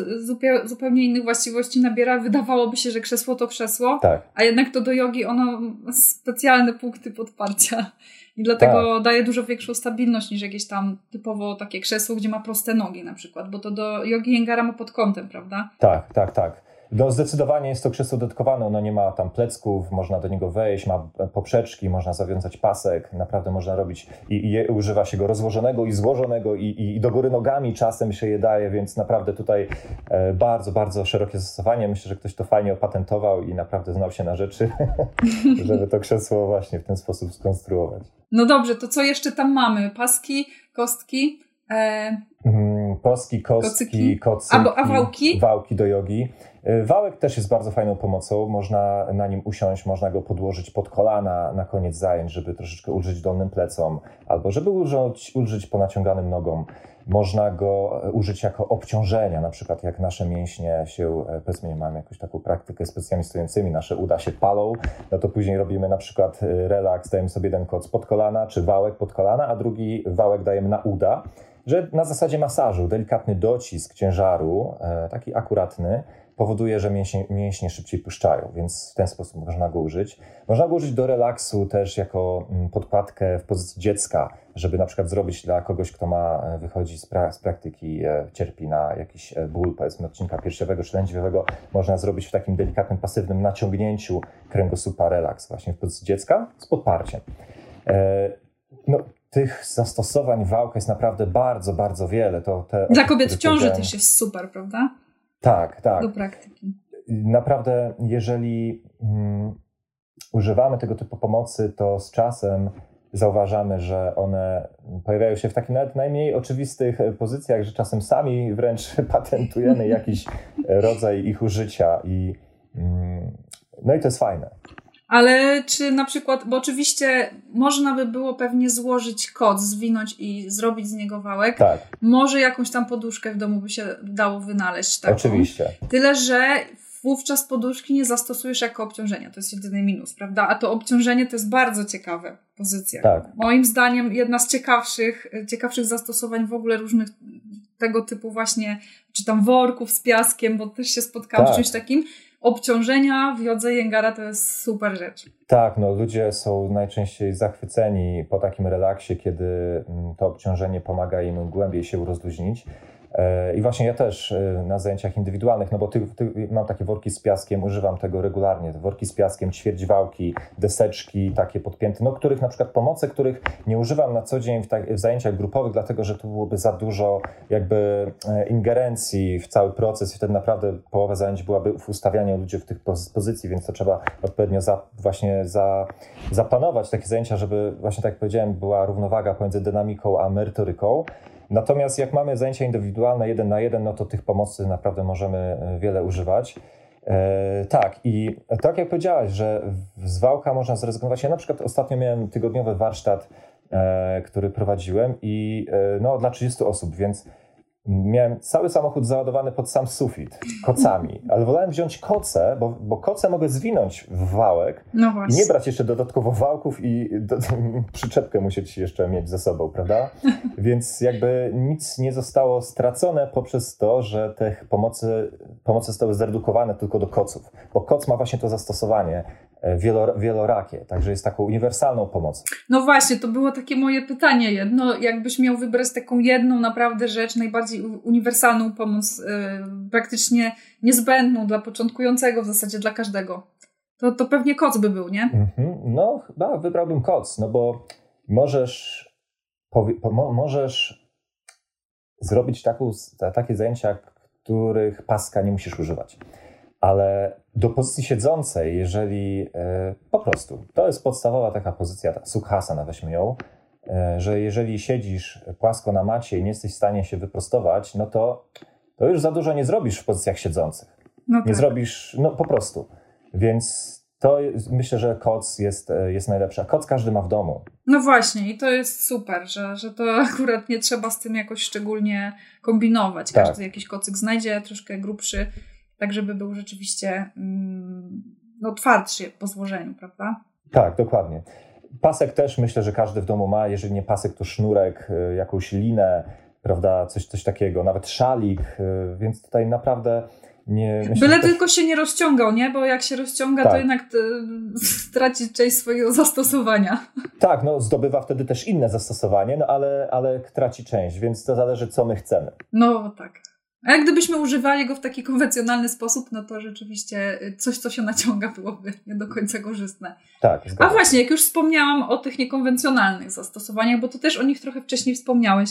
zupełnie innych właściwości nabiera. Wydawałoby się, że krzesło to krzesło, tak. a jednak to do jogi ono ma specjalne punkty podparcia. I dlatego tak. daje dużo większą stabilność niż jakieś tam typowo takie krzesło, gdzie ma proste nogi na przykład, bo to do jogi Jengara ma pod kątem, prawda? Tak, tak, tak. No zdecydowanie jest to krzesło dedykowane, ono nie ma tam plecków, można do niego wejść, ma poprzeczki, można zawiązać pasek, naprawdę można robić i, i używa się go rozłożonego i złożonego i, i, do góry nogami czasem się je daje, więc naprawdę tutaj e, bardzo, bardzo szerokie zastosowanie. Myślę, że ktoś to fajnie opatentował i naprawdę znał się na rzeczy, [laughs] żeby to krzesło właśnie w ten sposób skonstruować. No dobrze, to co jeszcze tam mamy? Paski, kostki? E... Mm, Poski, kostki, kocyki, a, a wałki? Wałki do jogi. Y, wałek też jest bardzo fajną pomocą. Można na nim usiąść, można go podłożyć pod kolana na koniec zajęć, żeby troszeczkę ulżyć dolnym plecom, albo żeby ulżyć, ulżyć po naciąganym nogom. Można go e, użyć jako obciążenia, na przykład jak nasze mięśnie się, e, powiedzmy, mamy jakąś taką praktykę z pozycjami stojącymi, nasze uda się palą, no to później robimy na przykład e, relaks, dajemy sobie jeden koc pod kolana, czy wałek pod kolana, a drugi wałek dajemy na uda, że na zasadzie masażu, delikatny docisk ciężaru, taki akuratny, powoduje, że mięśnie, mięśnie szybciej puszczają, więc w ten sposób można go użyć. Można go użyć do relaksu też jako mm, podkładkę w pozycji dziecka, żeby na przykład zrobić dla kogoś, kto ma e, wychodzi z, pra z praktyki, e, cierpi na jakiś e, ból, powiedzmy odcinka piersiowego czy lędźwiowego, można zrobić w takim delikatnym, pasywnym naciągnięciu kręgosłupa relaks właśnie w pozycji dziecka z podparciem. No, tych zastosowań wałka jest naprawdę bardzo, bardzo wiele. To te, Dla kobiet w ciąży też jest super, prawda? Tak, tak. Do praktyki. Naprawdę, jeżeli mm, używamy tego typu pomocy, to z czasem zauważamy, że one pojawiają się w takich nawet najmniej oczywistych pozycjach, że czasem sami wręcz [laughs] patentujemy jakiś [laughs] rodzaj ich użycia i mm, no i to jest fajne. Ale czy na przykład, bo oczywiście można by było pewnie złożyć kod, zwinąć i zrobić z niego wałek. Tak. Może jakąś tam poduszkę w domu by się dało wynaleźć. Taką. Oczywiście. Tyle, że wówczas poduszki nie zastosujesz jako obciążenia. To jest jedyny minus, prawda? A to obciążenie to jest bardzo ciekawa pozycja. Tak. Moim zdaniem jedna z ciekawszych, ciekawszych zastosowań w ogóle różnych tego typu właśnie, czy tam worków z piaskiem, bo też się spotkałam tak. z czymś takim, obciążenia w jodze Jęgara to jest super rzecz. Tak, no ludzie są najczęściej zachwyceni po takim relaksie, kiedy mm, to obciążenie pomaga im głębiej się rozluźnić. E, I właśnie ja też e, na zajęciach indywidualnych, no bo ty, ty, mam takie worki z piaskiem, używam tego regularnie. Worki z piaskiem, ćwierćwałki, deseczki takie podpięte, no których na przykład pomocy, których nie używam na co dzień w, tak, w zajęciach grupowych, dlatego że tu byłoby za dużo jakby e, ingerencji w cały proces i wtedy naprawdę połowa zajęć byłaby w ustawianiu ludzi w tych pozycji, więc to trzeba odpowiednio za, właśnie za, zaplanować takie zajęcia, żeby właśnie tak jak powiedziałem, była równowaga pomiędzy dynamiką a merytoryką. Natomiast jak mamy zajęcia indywidualne jeden na jeden, no to tych pomocy naprawdę możemy e, wiele używać. E, tak, i tak jak powiedziałaś, że z wałka można zrezygnować. Ja na przykład ostatnio miałem tygodniowy warsztat, e, który prowadziłem i no, dla 30 osób, więc Miałem cały samochód załadowany pod sam sufit kocami, ale wolałem wziąć koce, bo, bo koce mogę zwinąć w wałek no i nie brać jeszcze dodatkowo wałków i do, [laughs] przyczepkę musieć jeszcze mieć ze sobą, prawda? [laughs] Więc jakby nic nie zostało stracone poprzez to, że te pomocy, pomocy zostały zredukowane tylko do koców, bo koc ma właśnie to zastosowanie wielorakie, także jest taką uniwersalną pomocą. No właśnie, to było takie moje pytanie jedno, jakbyś miał wybrać taką jedną naprawdę rzecz, najbardziej uniwersalną pomoc, yy, praktycznie niezbędną dla początkującego, w zasadzie dla każdego. To, to pewnie koc by był, nie? Mm-hmm. No chyba wybrałbym koc, no bo możesz, powie, po, możesz zrobić taką, takie zajęcia, których paska nie musisz używać ale do pozycji siedzącej, jeżeli e, po prostu, to jest podstawowa taka pozycja, sukhasana weźmy ją, e, że jeżeli siedzisz płasko na macie i nie jesteś w stanie się wyprostować, no to, to już za dużo nie zrobisz w pozycjach siedzących. No tak. Nie zrobisz, no po prostu. Więc to myślę, że koc jest, e, jest najlepszy. A koc każdy ma w domu. No właśnie, i to jest super, że, że to [laughs] akurat nie trzeba z tym jakoś szczególnie kombinować. Każdy tak. jakiś kocyk znajdzie, troszkę grubszy tak żeby był rzeczywiście mm, no, twardszy po złożeniu, prawda? Tak, dokładnie. Pasek też myślę, że każdy w domu ma, jeżeli nie pasek, to sznurek, y, jakąś linę, prawda, coś, coś takiego, nawet szalik, y, więc tutaj naprawdę nie... Myślę, Byle tylko się nie rozciągał, nie? Bo jak się rozciąga, tak. to jednak y, straci część swojego zastosowania. Tak, no zdobywa wtedy też inne zastosowanie, no ale, ale traci część, więc to zależy, co my chcemy. No tak. A jak gdybyśmy używali go w taki konwencjonalny sposób, no to rzeczywiście y, coś, co się naciąga, byłoby nie do końca korzystne. Tak. A właśnie, jak już wspomniałam o tych niekonwencjonalnych zastosowaniach, bo to też o nich trochę wcześniej wspomniałeś,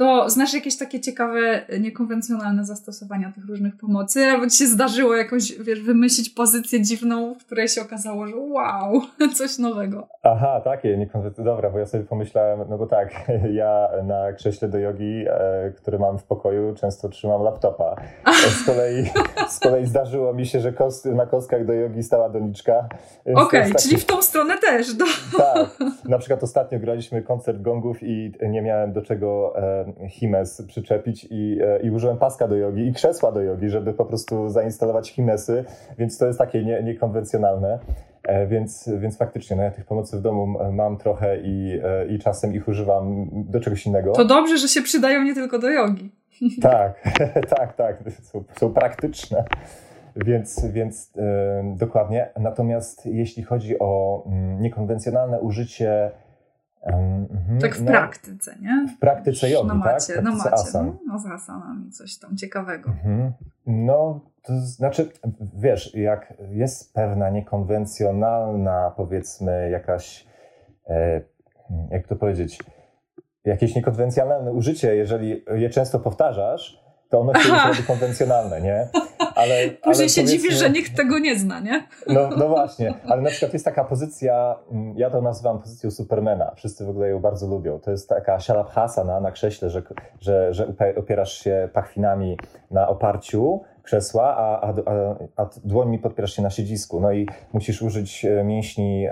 to znasz jakieś takie ciekawe, niekonwencjonalne zastosowania tych różnych pomocy? Albo ci się zdarzyło jakoś, wiesz, wymyślić pozycję dziwną, w której się okazało, że wow, [laughs] coś nowego. Aha, takie niekonwencjonalne. Dobra, bo ja sobie pomyślałem, no bo tak, [laughs] ja na krześle do jogi, e, który mam w pokoju, często trzymam laptopa. [laughs] Z kolei, z kolei zdarzyło mi się, że kost, na kostkach do jogi stała doniczka. Okej, okay, taki... czyli w tą stronę też. Do... Tak. Na przykład ostatnio graliśmy koncert gongów i nie miałem do czego e, Himes przyczepić i, e, i użyłem paska do jogi i krzesła do jogi, żeby po prostu zainstalować Himesy, więc to jest takie nie, niekonwencjonalne. E, więc, więc faktycznie, no ja tych pomocy w domu mam trochę i, e, i czasem ich używam do czegoś innego. To dobrze, że się przydają nie tylko do jogi. [laughs] Tak, [laughs] tak, tak. Są, są praktyczne. Więc, więc yy, dokładnie. Natomiast jeśli chodzi o yy, niekonwencjonalne użycie Mhm, tak w no, praktyce, nie? W praktyce jogi, macie, tak? Na macie, asan. no, z asanami, coś tam ciekawego. Mhm. No, to znaczy, wiesz, jak jest pewna niekonwencjonalna, powiedzmy, jakaś, e, jak to powiedzieć, jakieś niekonwencjonalne użycie, jeżeli je często powtarzasz, to już robi konwencjonalne, nie? Ale, [laughs] Później ale się dziwisz, że nikt tego nie zna, nie? No, no właśnie, ale na przykład jest taka pozycja, mm, ja to nazywam pozycją Supermana, wszyscy w ogóle ją bardzo lubią. To jest taka shalabhasana na krześle, że, że, że opierasz się pachwinami na oparciu krzesła, a, a, a, a dłońmi podpierasz się na siedzisku. No i musisz użyć e, mięśni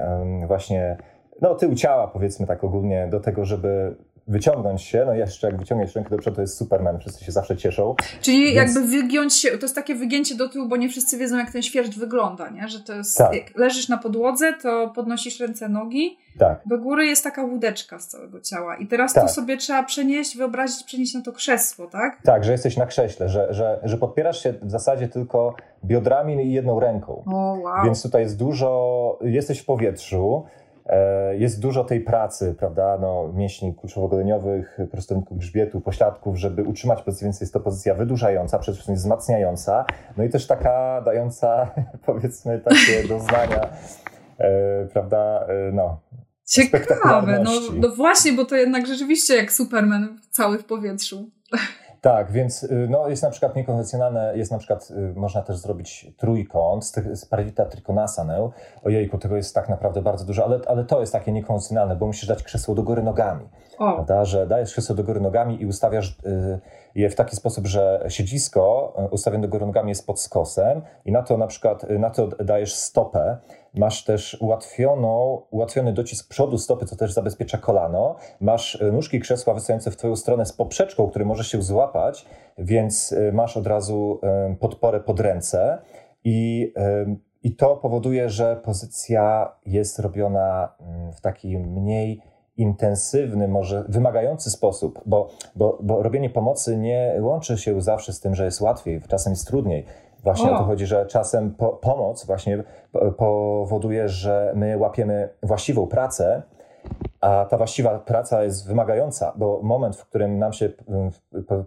właśnie no, tył ciała, powiedzmy tak ogólnie, do tego, żeby wyciągnąć się, no jeszcze jak wyciągniesz rękę do przodu, to jest Superman, wszyscy się zawsze cieszą. Czyli więc... jakby wygiąć się, to jest takie wygięcie do tyłu, bo nie wszyscy wiedzą, jak ten świerszcz wygląda, nie? Że to jest, tak. jak leżysz na podłodze, to podnosisz ręce, nogi, tak. do góry jest taka łódeczka z całego ciała i teraz tak. to sobie trzeba przenieść, wyobrazić, przenieść na to krzesło, tak? Tak, że jesteś na krześle, że, że, że podpierasz się w zasadzie tylko biodrami i jedną ręką. O, wow. Więc tutaj jest dużo, jesteś w powietrzu, jest dużo tej pracy, prawda, no, mięśni kulszowo-goleniowych, prostowników grzbietu, pośladków, żeby utrzymać pozycję, więc jest to pozycja wydłużająca, przede wszystkim wzmacniająca, no i też taka dająca, [laughs] powiedzmy, takie doznania, e, prawda, e, no, Ciekawe, no, no właśnie, bo to jednak rzeczywiście jak Superman cały w powietrzu. Tak, więc y, no, jest na przykład niekonwencjonalne, jest na przykład, y, można też zrobić trójkąt z, z paravita trikonasane. Ojejku, tego jest tak naprawdę bardzo dużo, ale, ale to jest takie niekonwencjonalne, bo musisz dać krzesło do góry nogami. Prawda? Że dajesz krzesło do góry nogami i ustawiasz y, je w taki sposób, że siedzisko ustawione do jest pod skosem i na to na przykład, na to dajesz stopę Masz też ułatwioną, ułatwiony docisk przodu stopy, co też zabezpiecza kolano. Masz e, nóżki krzesła wystające w Twoją stronę z poprzeczką, który może się złapać, więc e, masz od razu e, podporę pod ręce. I, I to powoduje, że pozycja jest robiona mm, w taki mniej intensywny, może wymagający sposób, bo, bo, bo robienie pomocy nie łączy się zawsze z tym, że jest łatwiej, czasem jest trudniej. Właśnie o. o to chodzi, że czasem po, pomoc właśnie powoduje, że my łapiemy właściwą pracę, a ta właściwa praca jest wymagająca, bo moment, w którym nam się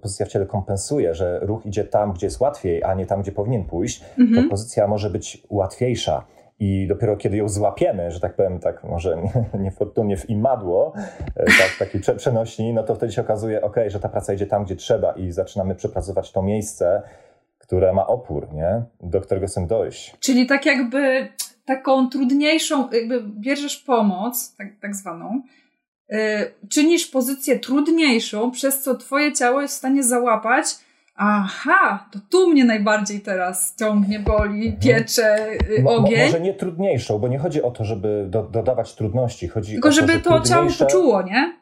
pozycja w ciele kompensuje, że ruch idzie tam, gdzie jest łatwiej, a nie tam, gdzie powinien pójść, mhm. to pozycja może być łatwiejsza. I dopiero kiedy ją złapiemy, że tak powiem, tak może [laughs] niefortunnie w imadło, e, tak, takiej przenośni, no to wtedy się okazuje, ok, że ta praca idzie tam, gdzie trzeba i zaczynamy przepracować to miejsce, które ma opór, nie? do którego chcę dojść. Czyli tak jakby taką trudniejszą, jakby bierzesz pomoc, tak, tak zwaną, yy, czynisz pozycję trudniejszą, przez co twoje ciało jest w stanie załapać, aha, to tu mnie najbardziej teraz ciągnie, boli, piecze, yy, ogień. Mo, może nie trudniejszą, bo nie chodzi o to, żeby do, dodawać trudności. Chodzi Tylko o to, żeby to ciało poczuło, nie?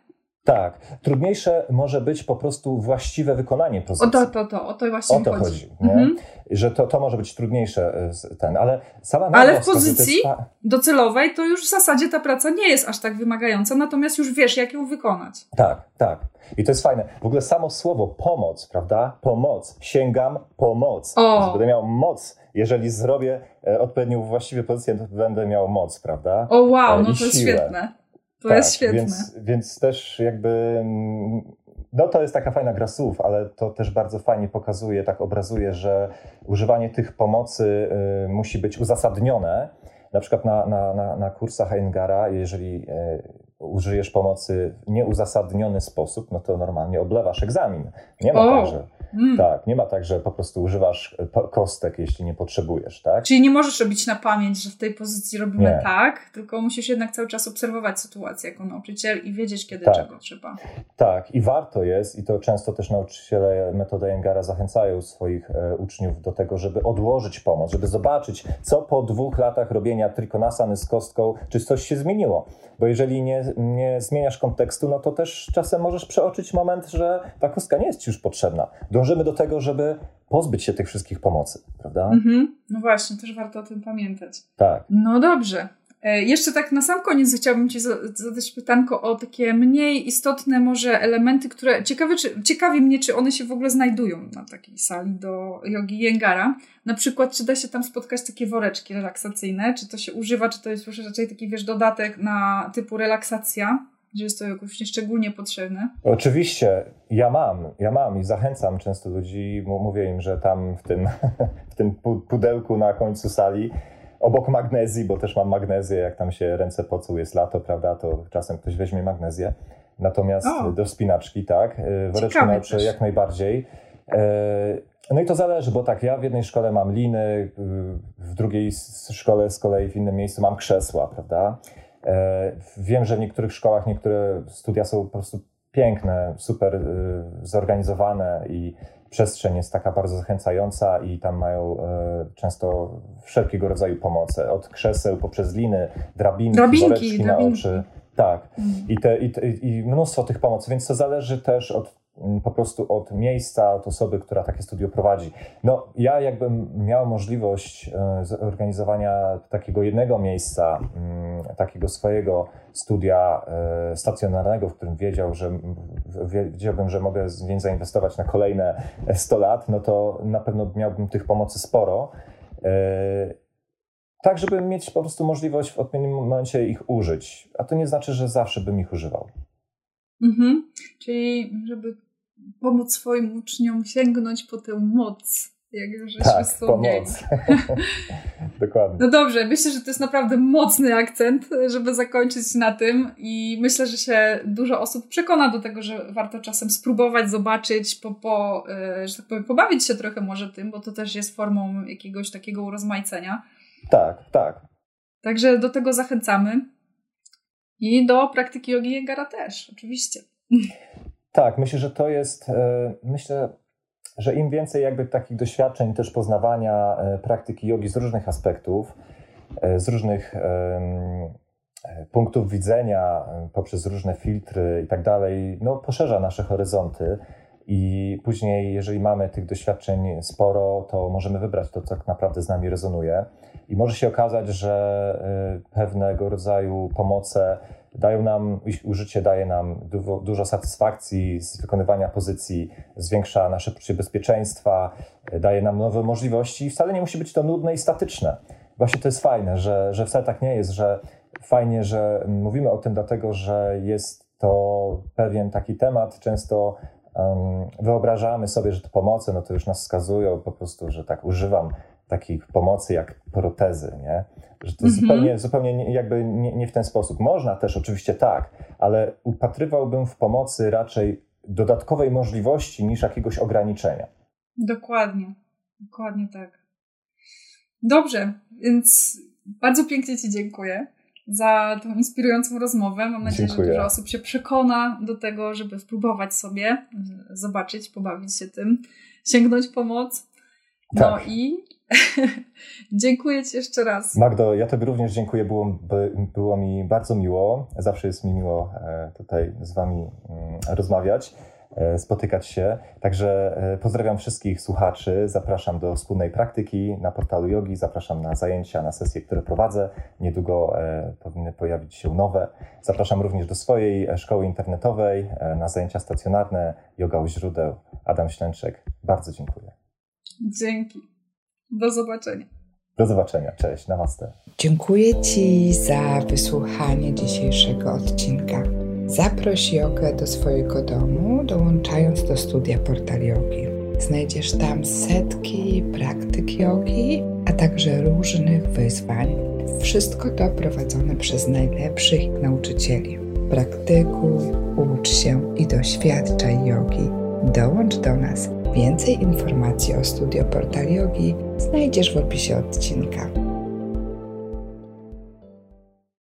Tak. Trudniejsze może być po prostu właściwe wykonanie pozycji. O to, to, to, o to właśnie o to chodzi. chodzi mhm. Że to, to może być trudniejsze e, ten, ale sama Ale w pozycji jest... docelowej to już w zasadzie ta praca nie jest aż tak wymagająca, natomiast już wiesz, jak ją wykonać. Tak, tak. I to jest fajne. W ogóle samo słowo pomoc, prawda? Pomoc. Sięgam pomoc. O. Będę miał moc. Jeżeli zrobię e, odpowiednią właściwie pozycję, to będę miał moc, prawda? O wow, e, no to jest świetne. To tak, jest świetne. Więc, więc też jakby, mm, no to jest taka fajna gra słów, ale to też bardzo fajnie pokazuje, tak obrazuje, że używanie tych pomocy y, musi być uzasadnione. Na przykład na, na, na, na kursach Engara, jeżeli y, użyjesz pomocy w nieuzasadniony sposób, no to normalnie oblewasz egzamin. Nie ma tak, że Mm. Tak, nie ma tak, że po prostu używasz e, kostek, jeśli nie potrzebujesz, tak? Czyli nie możesz robić na pamięć, że w tej pozycji robimy nie. tak, tylko musisz jednak cały czas obserwować sytuację jako nauczyciel i wiedzieć, kiedy tak. czego trzeba. Tak, i warto jest, i to często też nauczyciele metody Engara zachęcają swoich e, uczniów do tego, żeby odłożyć pomoc, żeby zobaczyć, co po dwóch latach robienia trikonasany z kostką, czy coś się zmieniło. Bo jeżeli nie, nie zmieniasz kontekstu, no to też czasem możesz przeoczyć moment, że ta kostka nie jest ci już potrzebna. Dążymy do tego, żeby pozbyć się tych wszystkich pomocy, prawda? Mhm. No właśnie, też warto o tym pamiętać. Tak. No dobrze. E, jeszcze tak na sam koniec chciałabym Ci zadać pytanko o takie mniej istotne może elementy, które ciekawe, czy, ciekawi mnie, czy one się w ogóle znajdują na takiej sali do jogi Jengara. Na przykład, czy da się tam spotkać takie woreczki relaksacyjne, czy to się używa, czy to jest już raczej taki, wiesz, dodatek na typu relaksacja, że jest to jakoś szczególnie potrzebne? Oczywiście, ja mam, ja mam i zachęcam często ludzi, mówię im, że tam w tym, [laughs] w tym pudełku na końcu sali obok magnezji, bo też mam magnezję, jak tam się ręce pocą, jest lato, prawda, to czasem ktoś weźmie magnezję. Natomiast o. do spinaczki, tak, y, woreczki nauczę jak najbardziej. Y, no i to zależy, bo tak, ja w jednej szkole mam liny, w drugiej szkole z kolei w innym miejscu mam krzesła, prawda. Wiem, że w niektórych szkołach niektóre studia są po prostu piękne, super zorganizowane i przestrzeń jest taka bardzo zachęcająca i tam mają e, często wszelkiego rodzaju pomoce, od krzeseł poprzez liny, drabinki, drabinki drabinki. na oczy. Tak. Mm. I, te, i, te, I mnóstwo tych pomocy, więc to zależy też od po prostu od miejsca, od osoby, która takie studio prowadzi. No, ja jakbym miał możliwość e, zorganizowania takiego jednego miejsca, mm, takiego swojego studia e, stacjonarnego, w którym wiedział, że wiedziałbym, że mogę więc zainwestować na kolejne 100 lat, no to na pewno miałbym tych pomocy sporo. E, tak, żeby mieć po prostu możliwość w odpowiednim momencie ich użyć. A to nie znaczy, że zawsze bym ich używał. Mhm. Czyli żeby pomóc swoim uczniom sięgnąć po tę moc, jak żeśmy tak, wspomnieli. [laughs] Dokładnie. No dobrze, myślę, że to jest naprawdę mocny akcent, żeby zakończyć na tym i myślę, że się dużo osób przekona do tego, że warto czasem spróbować, zobaczyć, po, po, e, że tak powiem, pobawić się trochę może tym, bo to też jest formą jakiegoś takiego urozmaicenia. Tak, tak. Także do tego zachęcamy. I do praktyki jogi Jegara też, oczywiście. [laughs] Tak, myślę, że to jest, e, myślę, że im więcej jakby takich doświadczeń, też poznawania e, praktyki jogi z różnych aspektów, e, z różnych punktów widzenia, poprzez różne filtry i tak dalej, no poszerza nasze horyzonty. I później, jeżeli mamy tych doświadczeń sporo, to możemy wybrać to, co tak naprawdę z nami rezonuje. I może się okazać, że pewnego rodzaju pomoce dają nam, użycie daje nam dużo, dużo satysfakcji z wykonywania pozycji, zwiększa nasze poczucie bezpieczeństwa, daje nam nowe możliwości i wcale nie musi być to nudne i statyczne. Właśnie to jest fajne, że, że wcale tak nie jest, że fajnie, że mówimy o tym, dlatego że jest to pewien taki temat, często um, wyobrażamy sobie, że te pomoce, no to już nas wskazują po prostu, że tak używam takich pomocy jak protezy, nie? Że to mm -hmm. zupełnie, zupełnie nie, jakby nie, nie w ten sposób. Można też oczywiście tak, ale upatrywałbym w pomocy raczej dodatkowej możliwości niż jakiegoś ograniczenia. Dokładnie, dokładnie tak. Dobrze, więc bardzo pięknie Ci dziękuję za tą inspirującą rozmowę. Mam nadzieję, dziękuję. że dużo osób się przekona do tego, żeby spróbować sobie, zobaczyć, pobawić się tym, sięgnąć pomoc. No tak. i [laughs] dziękuję Ci jeszcze raz. Magdo, ja Tobie również dziękuję. Było, było mi bardzo miło. Zawsze jest mi miło e, tutaj z Wami mm, rozmawiać, e, spotykać się. Także e, pozdrawiam wszystkich słuchaczy. Zapraszam do wspólnej praktyki na portalu Yogi. Zapraszam na zajęcia, na sesje, które prowadzę. Niedługo powinny pojawić się nowe. Zapraszam również do swojej szkoły internetowej na zajęcia stacjonarne Yoga u źródeł. Adam Ślęczek. Bardzo dziękuję. Dzięki. Do zobaczenia. Do zobaczenia. Cześć. Namaste. Dziękuję Ci za wysłuchanie dzisiejszego odcinka. Zaproś jogę do swojego domu, dołączając do studia Portal Yogi. Znajdziesz tam setki praktyk jogi, a także różnych wyzwań. Wszystko to prowadzone przez najlepszych nauczycieli. Praktykuj, ucz się i doświadczaj jogi. Dołącz do nas Więcej informacji o studio Portal Yogi znajdziesz w opisie odcinka.